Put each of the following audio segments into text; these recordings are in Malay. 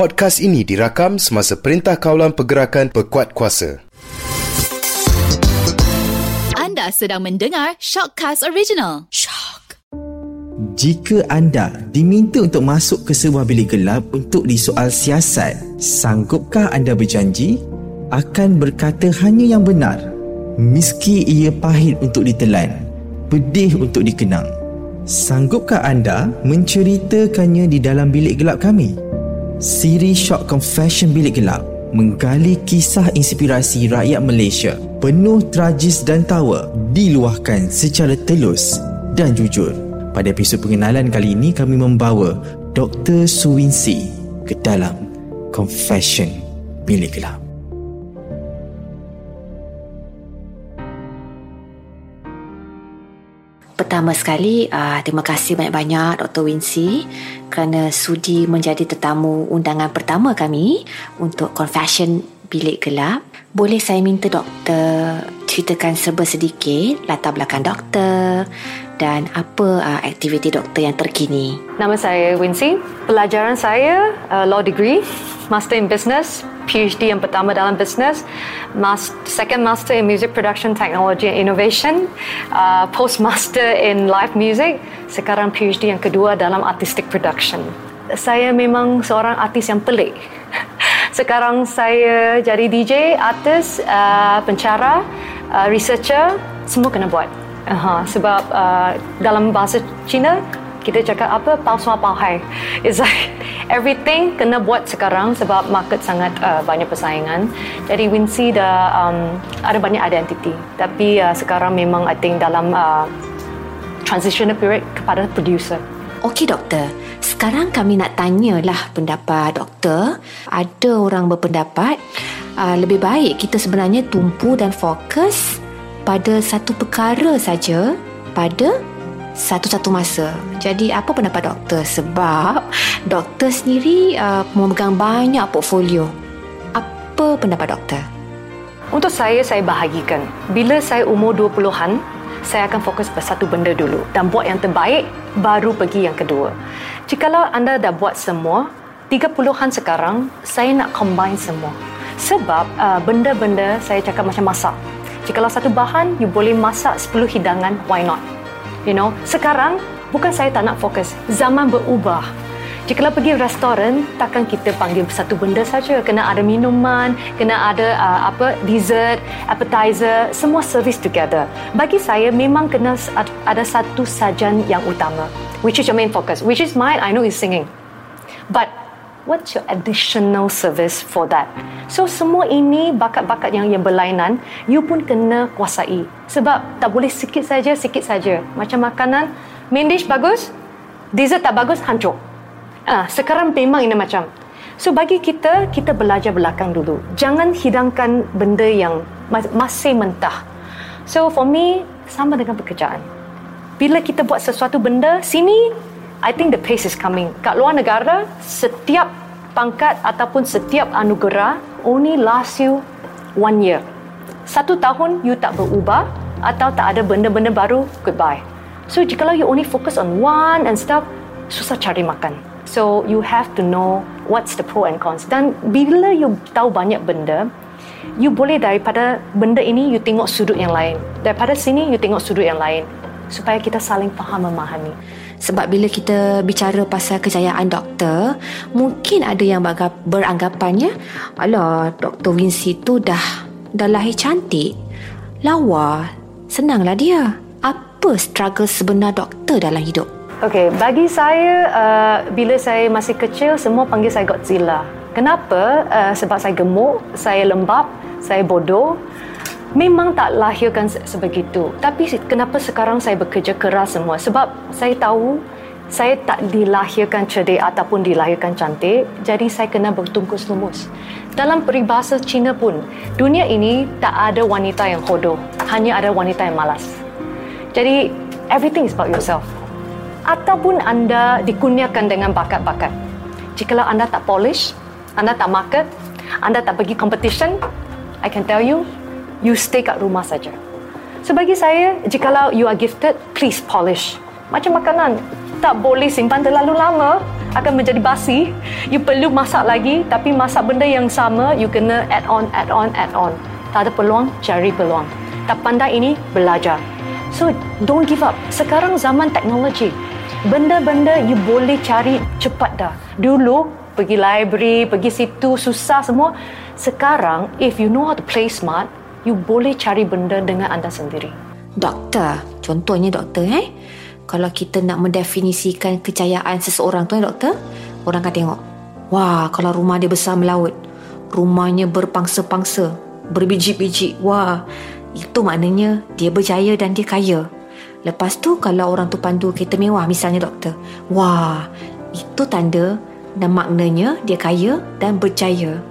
Podcast ini dirakam semasa Perintah Kawalan Pergerakan Pekuat Kuasa. Anda sedang mendengar Shockcast Original. Shock. Jika anda diminta untuk masuk ke sebuah bilik gelap untuk disoal siasat, sanggupkah anda berjanji akan berkata hanya yang benar meski ia pahit untuk ditelan, pedih untuk dikenang? Sanggupkah anda menceritakannya di dalam bilik gelap kami? Siri Shock Confession Bilik Gelap menggali kisah inspirasi rakyat Malaysia penuh tragis dan tawa diluahkan secara telus dan jujur. Pada episod pengenalan kali ini kami membawa Dr. Suwinsi ke dalam Confession Bilik Gelap. Pertama sekali, uh, terima kasih banyak-banyak Dr. Wincy kerana sudi menjadi tetamu undangan pertama kami untuk Confession Bilik Gelap. Boleh saya minta doktor ceritakan serba sedikit latar belakang doktor dan apa uh, aktiviti doktor yang terkini? Nama saya Wincy. Pelajaran saya uh, law degree, master in business, PhD yang pertama dalam business, mas- second master in music production technology and innovation, uh, postmaster in live music, sekarang PhD yang kedua dalam artistic production. Saya memang seorang artis yang pelik. Sekarang saya jadi DJ, artis, uh, pencara, uh, researcher, semua kena buat. Uh-huh. Sebab uh, dalam bahasa Cina, kita cakap apa? Palsu apa hai. It's like everything kena buat sekarang sebab market sangat uh, banyak persaingan. Jadi Wincy dah um, ada banyak identity tapi uh, sekarang memang I think dalam uh, transitional period kepada producer. Okey doktor, sekarang kami nak tanyalah pendapat doktor. Ada orang berpendapat uh, lebih baik kita sebenarnya tumpu dan fokus pada satu perkara saja pada satu-satu masa. Jadi apa pendapat doktor? Sebab doktor sendiri uh, memegang banyak portfolio. Apa pendapat doktor? Untuk saya, saya bahagikan. Bila saya umur 20-an, saya akan fokus pada satu benda dulu dan buat yang terbaik, baru pergi yang kedua. Jikalau anda dah buat semua, 30-an sekarang, saya nak combine semua. Sebab uh, benda-benda saya cakap macam masak. Jikalau satu bahan, you boleh masak 10 hidangan, why not? You know, sekarang bukan saya tak nak fokus. Zaman berubah. Jika pergi restoran, takkan kita panggil satu benda saja. Kena ada minuman, kena ada uh, apa dessert, appetizer, semua service together. Bagi saya memang kena ada satu sajian yang utama, which is your main focus. Which is mine, I know is singing. But what's your additional service for that? So semua ini bakat-bakat yang yang berlainan, you pun kena kuasai. Sebab tak boleh sikit saja, sikit saja. Macam makanan, main dish bagus, dessert tak bagus, hancur. Ah, sekarang memang ini macam. So bagi kita, kita belajar belakang dulu. Jangan hidangkan benda yang masih mentah. So for me, sama dengan pekerjaan. Bila kita buat sesuatu benda, sini I think the pace is coming. Kat luar negara, setiap pangkat ataupun setiap anugerah only last you one year. Satu tahun you tak berubah atau tak ada benda-benda baru, goodbye. So jika you only focus on one and stuff, susah cari makan. So you have to know what's the pro and cons. Dan bila you tahu banyak benda, you boleh daripada benda ini you tengok sudut yang lain. Daripada sini you tengok sudut yang lain supaya kita saling faham memahami. Sebab bila kita bicara pasal kejayaan doktor, mungkin ada yang beranggapannya, alah, Dr. Wincy tu dah dah lahir cantik. Lawa, senanglah dia. Apa struggle sebenar doktor dalam hidup? Okay, bagi saya, uh, bila saya masih kecil, semua panggil saya Godzilla. Kenapa? Uh, sebab saya gemuk, saya lembab, saya bodoh, memang tak lahirkan sebegitu. Tapi kenapa sekarang saya bekerja keras semua? Sebab saya tahu saya tak dilahirkan cerdik ataupun dilahirkan cantik, jadi saya kena bertungkus lumus. Dalam peribahasa Cina pun, dunia ini tak ada wanita yang hodoh, hanya ada wanita yang malas. Jadi, everything is about yourself. Ataupun anda dikurniakan dengan bakat-bakat. Jikalau anda tak polish, anda tak market, anda tak pergi competition, I can tell you, you stay kat rumah saja. So bagi saya, jikalau you are gifted, please polish. Macam makanan, tak boleh simpan terlalu lama. akan menjadi basi. You perlu masak lagi, tapi masak benda yang sama, you kena add on, add on, add on. Tak ada peluang, cari peluang. Tak pandai ini, belajar. So, don't give up. Sekarang zaman teknologi. Benda-benda you boleh cari cepat dah. Dulu, pergi library, pergi situ, susah semua. Sekarang, if you know how to play smart, you boleh cari benda dengan anda sendiri. Doktor, contohnya doktor eh. Kalau kita nak mendefinisikan kejayaan seseorang tu eh doktor, orang akan tengok. Wah, kalau rumah dia besar melaut. Rumahnya berpangsa-pangsa, berbiji-biji. Wah, itu maknanya dia berjaya dan dia kaya. Lepas tu kalau orang tu pandu kereta mewah misalnya doktor. Wah, itu tanda dan maknanya dia kaya dan berjaya.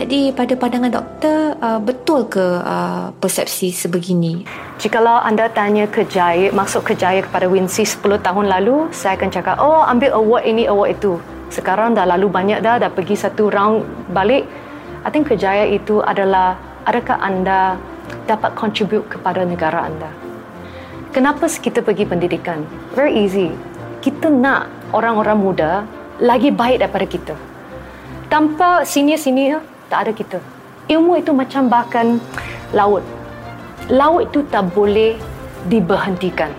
Jadi pada pandangan doktor, uh, betul ke uh, persepsi sebegini? Jikalau anda tanya kejaya, maksud kejaya kepada Wincy 10 tahun lalu, saya akan cakap, oh ambil award ini, award itu. Sekarang dah lalu banyak dah, dah pergi satu round balik. I think kejaya itu adalah, adakah anda dapat contribute kepada negara anda? Kenapa kita pergi pendidikan? Very easy. Kita nak orang-orang muda lagi baik daripada kita. Tanpa senior-senior, tak ada kita. Ilmu itu macam bahkan laut. Laut itu tak boleh diberhentikan.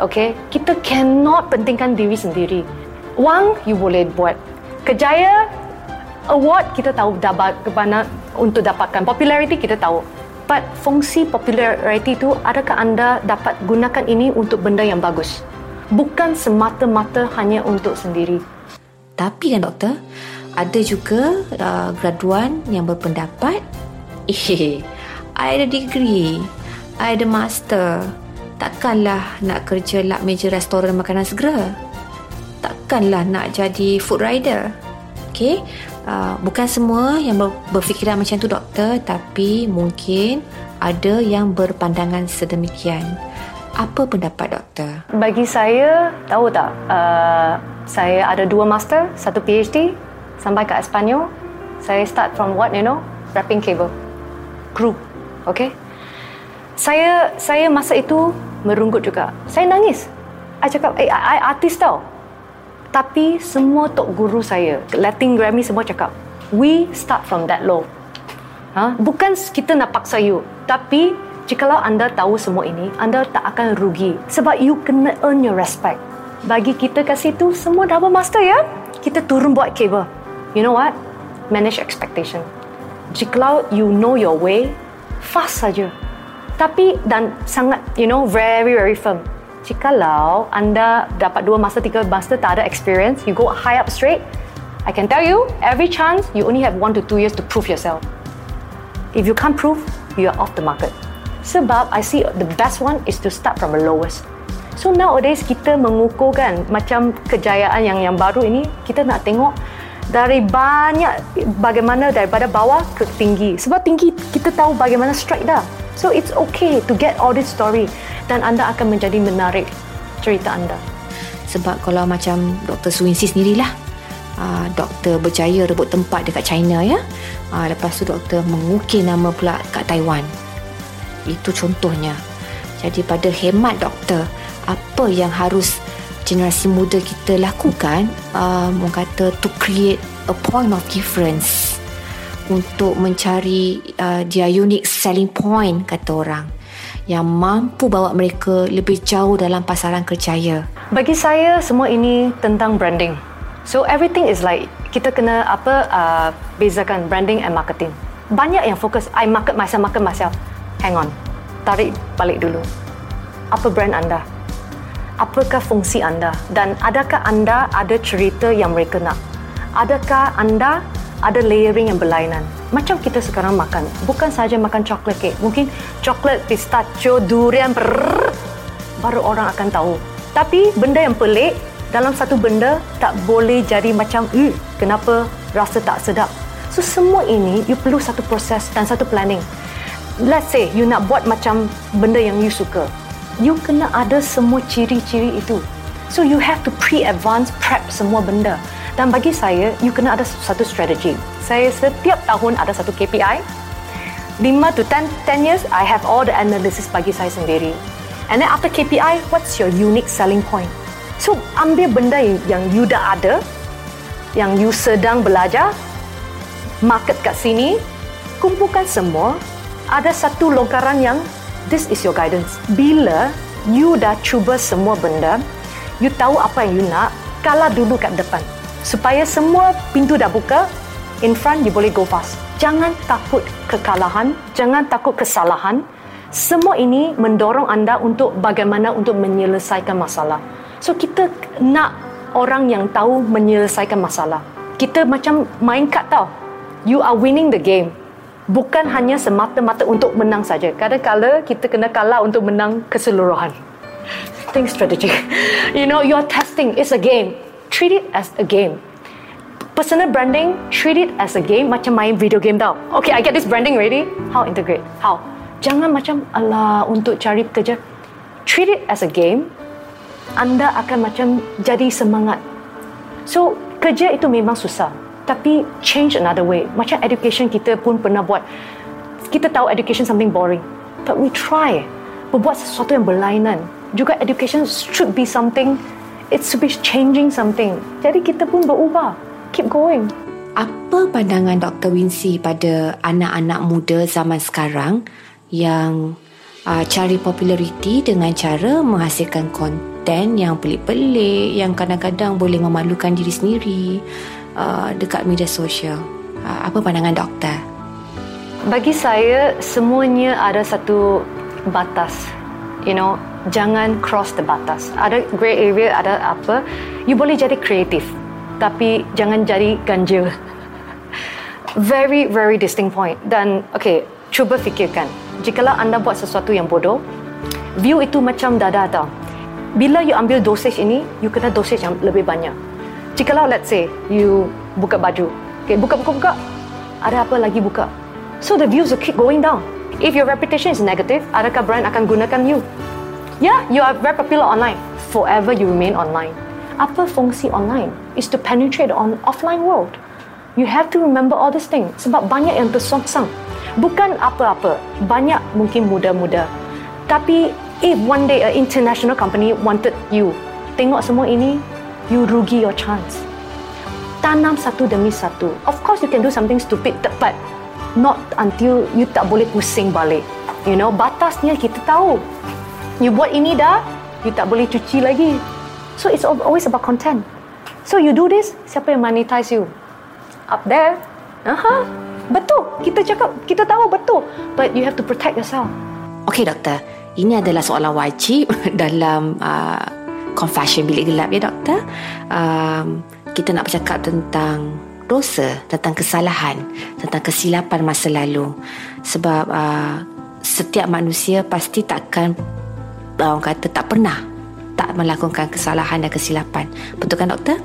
Okay? Kita cannot pentingkan diri sendiri. Wang, you boleh buat. Kejaya, award kita tahu dapat ke mana untuk dapatkan. Popularity kita tahu. But fungsi popularity itu adakah anda dapat gunakan ini untuk benda yang bagus? Bukan semata-mata hanya untuk sendiri. Tapi kan doktor, ada juga uh, graduan yang berpendapat eh I ada degree I ada master. Takkanlah nak kerja lap meja restoran makanan segera. Takkanlah nak jadi food rider. Okay uh, bukan semua yang berfikiran macam tu doktor. Tapi mungkin ada yang berpandangan sedemikian. Apa pendapat doktor? Bagi saya, tahu tak, uh, saya ada dua master, satu PhD, sampai ke Espanyol, saya start from what you know, wrapping cable, crew, okay. Saya saya masa itu merunggut juga. Saya nangis. I cakap, eh, I, I artis tau. Tapi semua tok guru saya, Latin Grammy semua cakap, we start from that low. Ha? Bukan kita nak paksa you, tapi jikalau anda tahu semua ini, anda tak akan rugi. Sebab you kena earn your respect. Bagi kita kat situ, semua double master ya. Kita turun buat cable you know what? Manage expectation. Jikalau you know your way, fast saja. Tapi dan sangat, you know, very very firm. Jikalau anda dapat dua master, tiga master tak ada experience, you go high up straight, I can tell you, every chance you only have one to two years to prove yourself. If you can't prove, you are off the market. Sebab I see the best one is to start from the lowest. So nowadays kita mengukur kan macam kejayaan yang yang baru ini kita nak tengok dari banyak bagaimana daripada bawah ke tinggi. Sebab tinggi kita tahu bagaimana strike dah. So it's okay to get all this story dan anda akan menjadi menarik cerita anda. Sebab kalau macam Dr. Swinsi sendirilah, uh, doktor berjaya rebut tempat dekat China ya. Uh, lepas tu doktor mengukir nama pula kat Taiwan. Itu contohnya. Jadi pada hemat doktor, apa yang harus generasi muda kita lakukan um, orang kata to create a point of difference untuk mencari uh, dia unique selling point kata orang yang mampu bawa mereka lebih jauh dalam pasaran kerjaya. Bagi saya semua ini tentang branding. So everything is like kita kena apa uh, bezakan branding and marketing. Banyak yang fokus I market myself, market myself. Hang on. Tarik balik dulu. Apa brand anda? Apakah fungsi anda? Dan adakah anda ada cerita yang mereka nak? Adakah anda ada layering yang berlainan? Macam kita sekarang makan bukan saja makan coklat kek mungkin coklat pistachio durian brrr, baru orang akan tahu. Tapi benda yang pelik dalam satu benda tak boleh jadi macam eh, kenapa rasa tak sedap? So semua ini you perlu satu proses dan satu planning. Let's say you nak buat macam benda yang you suka you kena ada semua ciri-ciri itu. So you have to pre-advance prep semua benda. Dan bagi saya, you kena ada satu strategi. Saya setiap tahun ada satu KPI. 5 to 10, 10 years, I have all the analysis bagi saya sendiri. And then after KPI, what's your unique selling point? So, ambil benda yang you dah ada, yang you sedang belajar, market kat sini, kumpulkan semua, ada satu longkaran yang this is your guidance. Bila you dah cuba semua benda, you tahu apa yang you nak, kalah dulu kat depan. Supaya semua pintu dah buka, in front you boleh go fast. Jangan takut kekalahan, jangan takut kesalahan. Semua ini mendorong anda untuk bagaimana untuk menyelesaikan masalah. So kita nak orang yang tahu menyelesaikan masalah. Kita macam main kad tau. You are winning the game. Bukan hanya semata-mata untuk menang saja. Kadang-kala kita kena kalah untuk menang keseluruhan. Think strategy. You know, you are testing. It's a game. Treat it as a game. Personal branding, treat it as a game macam main video game tau. Okay, I get this branding ready. How integrate? How? Jangan macam ala untuk cari pekerja. Treat it as a game anda akan macam jadi semangat. So, kerja itu memang susah. Tapi, change another way. Macam education kita pun pernah buat. Kita tahu education something boring. But we try. Berbuat sesuatu yang berlainan. Juga education should be something, it should be changing something. Jadi, kita pun berubah. Keep going. Apa pandangan Dr. Wincy pada anak-anak muda zaman sekarang yang uh, cari populariti dengan cara menghasilkan konten yang pelik-pelik yang kadang-kadang boleh memalukan diri sendiri uh, dekat media sosial. Uh, apa pandangan doktor? Bagi saya semuanya ada satu batas. You know, jangan cross the batas. Ada grey area, ada apa. You boleh jadi kreatif. Tapi jangan jadi ganjil. very, very distinct point. Dan, okay, cuba fikirkan. Jikalau anda buat sesuatu yang bodoh, view itu macam dada tau bila you ambil dosage ini, you kena dosage yang lebih banyak. Jikalau let's say you buka baju, okay, buka buka buka, ada apa lagi buka? So the views will keep going down. If your reputation is negative, adakah brand akan gunakan you? Yeah, you are very popular online. Forever you remain online. Apa fungsi online? Is to penetrate on offline world. You have to remember all these things sebab banyak yang tersongsang. Bukan apa-apa, banyak mungkin muda-muda. Tapi if one day an international company wanted you, tengok semua ini, you rugi your chance. Tanam satu demi satu. Of course you can do something stupid, but not until you tak boleh pusing balik. You know, batasnya kita tahu. You buat ini dah, you tak boleh cuci lagi. So it's always about content. So you do this, siapa yang monetize you? Up there. Aha. Betul. Kita cakap, kita tahu betul. But you have to protect yourself. Okay, doktor. Ini adalah soalan wajib dalam uh, confession bilik gelap ya doktor. Um, kita nak bercakap tentang dosa, tentang kesalahan, tentang kesilapan masa lalu. Sebab uh, setiap manusia pasti takkan orang kata tak pernah tak melakukan kesalahan dan kesilapan. Betul kan doktor?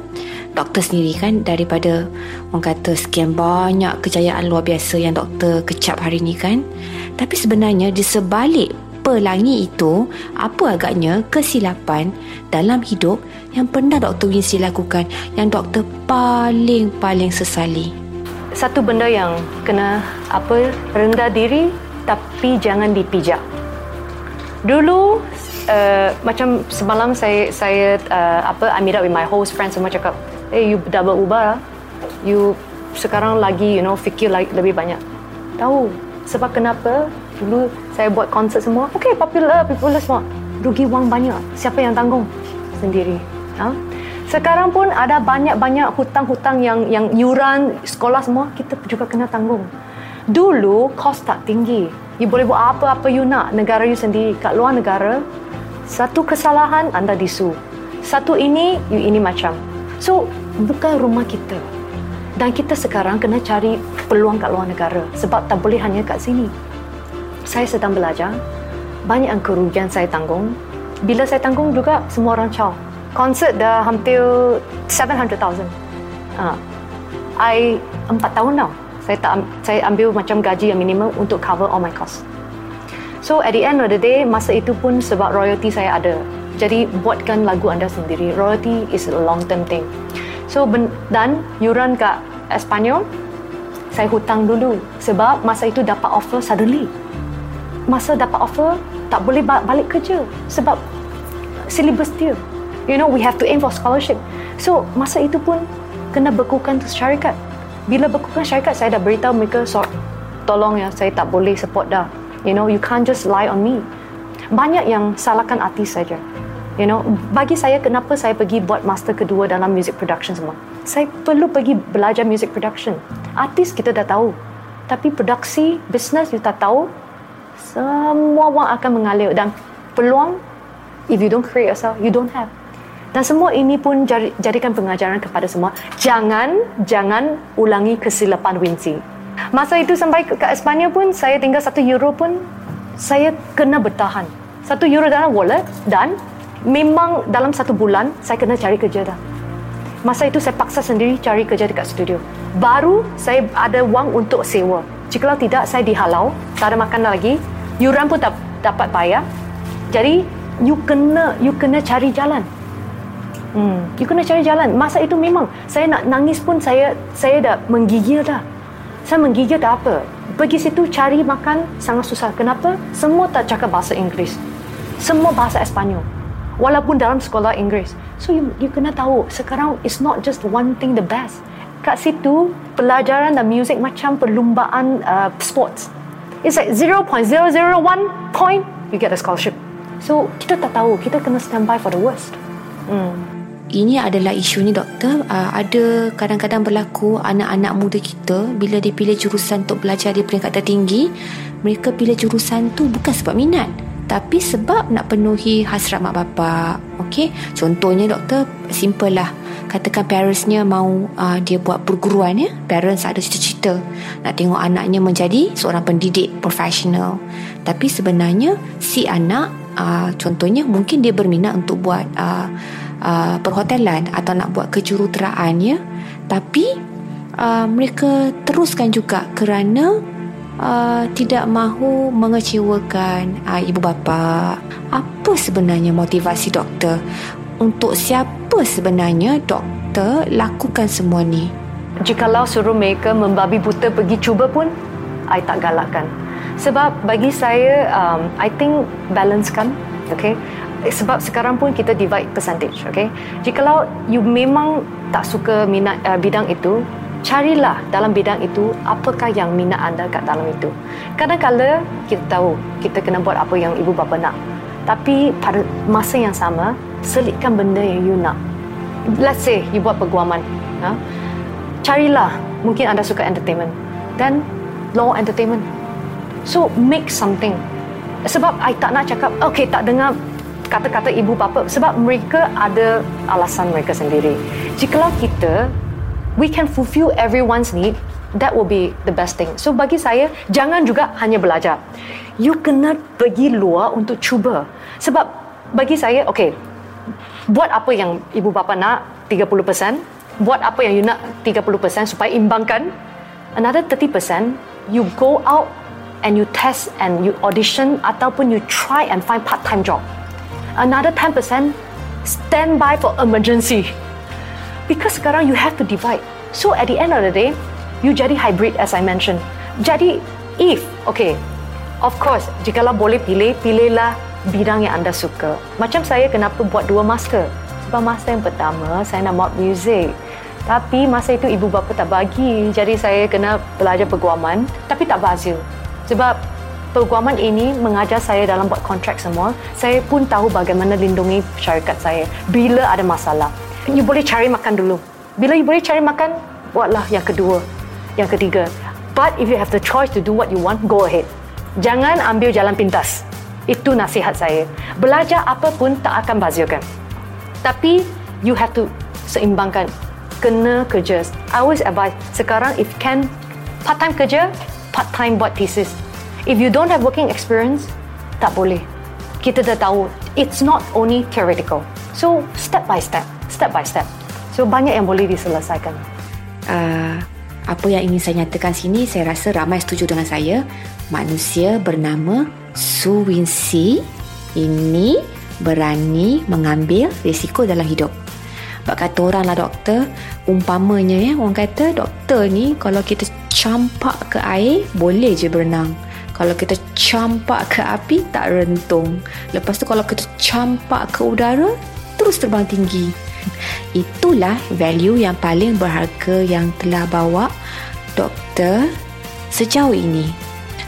Doktor sendiri kan daripada orang kata sekian banyak kejayaan luar biasa yang doktor kecap hari ini kan. Tapi sebenarnya di sebalik pelangi itu apa agaknya kesilapan dalam hidup yang pernah Dr. Wincy lakukan yang doktor paling-paling sesali? Satu benda yang kena apa rendah diri tapi jangan dipijak. Dulu uh, macam semalam saya saya uh, apa I meet up with my host friends semua cakap, "Eh hey, you dah berubah. You sekarang lagi you know fikir lagi lebih banyak." Tahu sebab kenapa Dulu saya buat konsert semua. Okay, popular, popular semua. Rugi wang banyak. Siapa yang tanggung? Sendiri. Ha? Sekarang pun ada banyak-banyak hutang-hutang yang yang yuran sekolah semua kita juga kena tanggung. Dulu kos tak tinggi. You boleh buat apa-apa you nak negara you sendiri. Kat luar negara, satu kesalahan anda disu. Satu ini, you ini macam. So, bukan rumah kita. Dan kita sekarang kena cari peluang kat luar negara. Sebab tak boleh hanya kat sini saya sedang belajar. Banyak yang kerugian saya tanggung. Bila saya tanggung juga, semua orang caw. Konsert dah hampir 700,000. Uh, I empat tahun now. Saya tak saya ambil macam gaji yang minimum untuk cover all my cost. So at the end of the day, masa itu pun sebab royalty saya ada. Jadi buatkan lagu anda sendiri. Royalty is a long term thing. So ben, dan yuran kat Espanyol, saya hutang dulu sebab masa itu dapat offer suddenly masa dapat offer tak boleh balik kerja sebab syllabus dia you know we have to aim for scholarship so masa itu pun kena bekukan syarikat. Bila bekukan syarikat, saya dah beritahu mereka, so, tolong ya, saya tak boleh support dah. You know, you can't just lie on me. Banyak yang salahkan artis saja. You know, bagi saya kenapa saya pergi buat master kedua dalam music production semua. Saya perlu pergi belajar music production. Artis kita dah tahu. Tapi produksi, business you tak tahu, semua orang akan mengalir dan peluang if you don't create yourself, you don't have. Dan semua ini pun jadikan pengajaran kepada semua. Jangan, jangan ulangi kesilapan Wincy. Masa itu sampai ke, ke Espanya pun, saya tinggal satu euro pun, saya kena bertahan. Satu euro dalam wallet dan memang dalam satu bulan, saya kena cari kerja dah. Masa itu saya paksa sendiri cari kerja dekat studio. Baru saya ada wang untuk sewa. Jika tidak, saya dihalau, tak ada makan lagi. Yuran pun tak dapat bayar. Jadi, you kena you kena cari jalan. Hmm, you kena cari jalan. Masa itu memang saya nak nangis pun saya saya dah menggigil dah. Saya menggigil tak apa. Pergi situ cari makan sangat susah. Kenapa? Semua tak cakap bahasa Inggeris. Semua bahasa Espanyol. Walaupun dalam sekolah Inggeris. So you, you kena tahu sekarang it's not just one thing the best. Kat situ pelajaran dan music macam perlumbaan uh, sports. It's like 0.001 point you get a scholarship. So kita tak tahu kita kena standby for the worst. Hmm ini adalah isu ni doktor uh, ada kadang-kadang berlaku anak-anak muda kita bila dia pilih jurusan untuk belajar di peringkat tertinggi mereka pilih jurusan tu bukan sebab minat tapi sebab nak penuhi hasrat mak bapak okey contohnya doktor simple lah katakan parentsnya mau uh, dia buat perguruan ya. Parents ada cita-cita nak tengok anaknya menjadi seorang pendidik profesional. Tapi sebenarnya si anak uh, contohnya mungkin dia berminat untuk buat uh, uh, perhotelan atau nak buat kejuruteraan ya. Tapi uh, mereka teruskan juga kerana uh, tidak mahu mengecewakan uh, ibu bapa. Apa sebenarnya motivasi doktor untuk siapa sebenarnya doktor lakukan semua ni? Jikalau suruh mereka membabi buta pergi cuba pun I tak galakkan. Sebab bagi saya um, I think balance kan okay? Sebab sekarang pun kita divide percentage okay? Jikalau you memang tak suka minat uh, bidang itu carilah dalam bidang itu apakah yang minat anda kat dalam itu. Kadang-kadang kita tahu kita kena buat apa yang ibu bapa nak tapi pada masa yang sama selitkan benda yang you nak. Let's say you buat perguaman ha? carilah mungkin anda suka entertainment. Dan law entertainment. So make something. Sebab I tak nak cakap okay tak dengar kata-kata ibu bapa. Sebab mereka ada alasan mereka sendiri. Jikalau kita we can fulfill everyone's need, that will be the best thing. So bagi saya jangan juga hanya belajar. You kena pergi luar untuk cuba. Sebab bagi saya okay, buat apa yang ibu bapa nak 30%, buat apa yang you nak 30% supaya imbangkan. Another 30% you go out and you test and you audition ataupun you try and find part-time job another 10% stand by for emergency. Because sekarang you have to divide. So at the end of the day, you jadi hybrid as I mentioned. Jadi if, okay, of course, jikalau boleh pilih, pilihlah bidang yang anda suka. Macam saya kenapa buat dua master. Sebab master yang pertama, saya nak buat music. Tapi masa itu ibu bapa tak bagi. Jadi saya kena belajar perguaman. Tapi tak berhasil. Sebab Perguaman ini mengajar saya dalam buat kontrak semua. Saya pun tahu bagaimana lindungi syarikat saya bila ada masalah. You boleh cari makan dulu. Bila you boleh cari makan, buatlah yang kedua, yang ketiga. But if you have the choice to do what you want, go ahead. Jangan ambil jalan pintas. Itu nasihat saya. Belajar apa pun tak akan bazirkan. Tapi you have to seimbangkan. Kena kerja. I always advise, sekarang if can, part-time kerja, part-time buat thesis. If you don't have working experience, tak boleh. Kita dah tahu, it's not only theoretical. So, step by step, step by step. So, banyak yang boleh diselesaikan. Uh, apa yang ingin saya nyatakan sini, saya rasa ramai setuju dengan saya. Manusia bernama Su Winsi ini berani mengambil risiko dalam hidup. Sebab kata orang lah doktor, umpamanya ya, orang kata doktor ni kalau kita campak ke air, boleh je berenang. Kalau kita campak ke api tak rentung. Lepas tu kalau kita campak ke udara terus terbang tinggi. Itulah value yang paling berharga yang telah bawa doktor sejauh ini.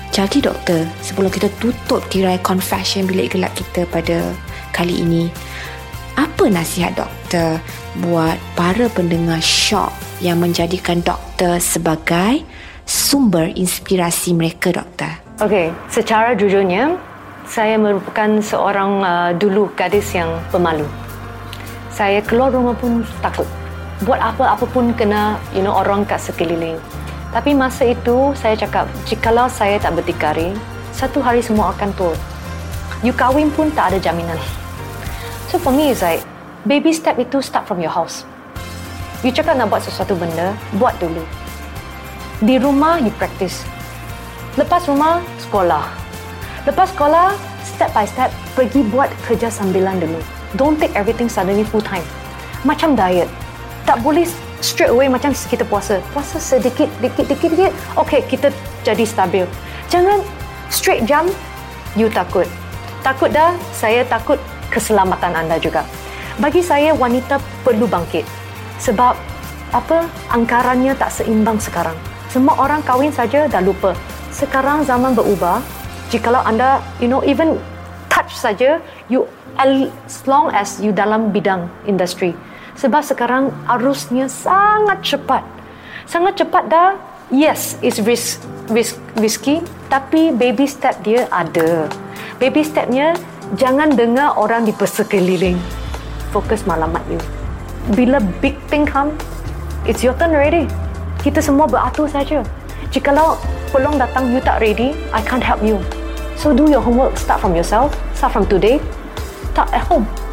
Jadi doktor, sebelum kita tutup tirai confession bilik gelap kita pada kali ini, apa nasihat doktor buat para pendengar shock yang menjadikan doktor sebagai sumber inspirasi mereka doktor? Okey, secara jujurnya, saya merupakan seorang uh, dulu gadis yang pemalu. Saya keluar rumah pun takut. Buat apa-apa pun kena you know orang kat sekeliling. Tapi masa itu saya cakap, jikalau saya tak berdikari, satu hari semua akan turun. You kahwin pun tak ada jaminan. So for me it's like, baby step itu start from your house. You cakap nak buat sesuatu benda, buat dulu. Di rumah you practice. Lepas rumah, sekolah. Lepas sekolah, step by step, pergi buat kerja sambilan dulu. Don't take everything suddenly full time. Macam diet. Tak boleh straight away macam kita puasa. Puasa sedikit, dikit, dikit, dikit. Okay, kita jadi stabil. Jangan straight jam, you takut. Takut dah, saya takut keselamatan anda juga. Bagi saya, wanita perlu bangkit. Sebab apa angkarannya tak seimbang sekarang. Semua orang kahwin saja dah lupa. Sekarang zaman berubah. Jikalau anda, you know, even touch saja, you as long as you dalam bidang industri. Sebab sekarang arusnya sangat cepat. Sangat cepat dah. Yes, it's risk, risk, risky. Tapi baby step dia ada. Baby stepnya, jangan dengar orang di persekeliling. Fokus malamat you. Bila big thing come, it's your turn already. Kita semua beratur saja. Jikalau pelong datang you tak ready, I can't help you. So do your homework. Start from yourself. Start from today. At home.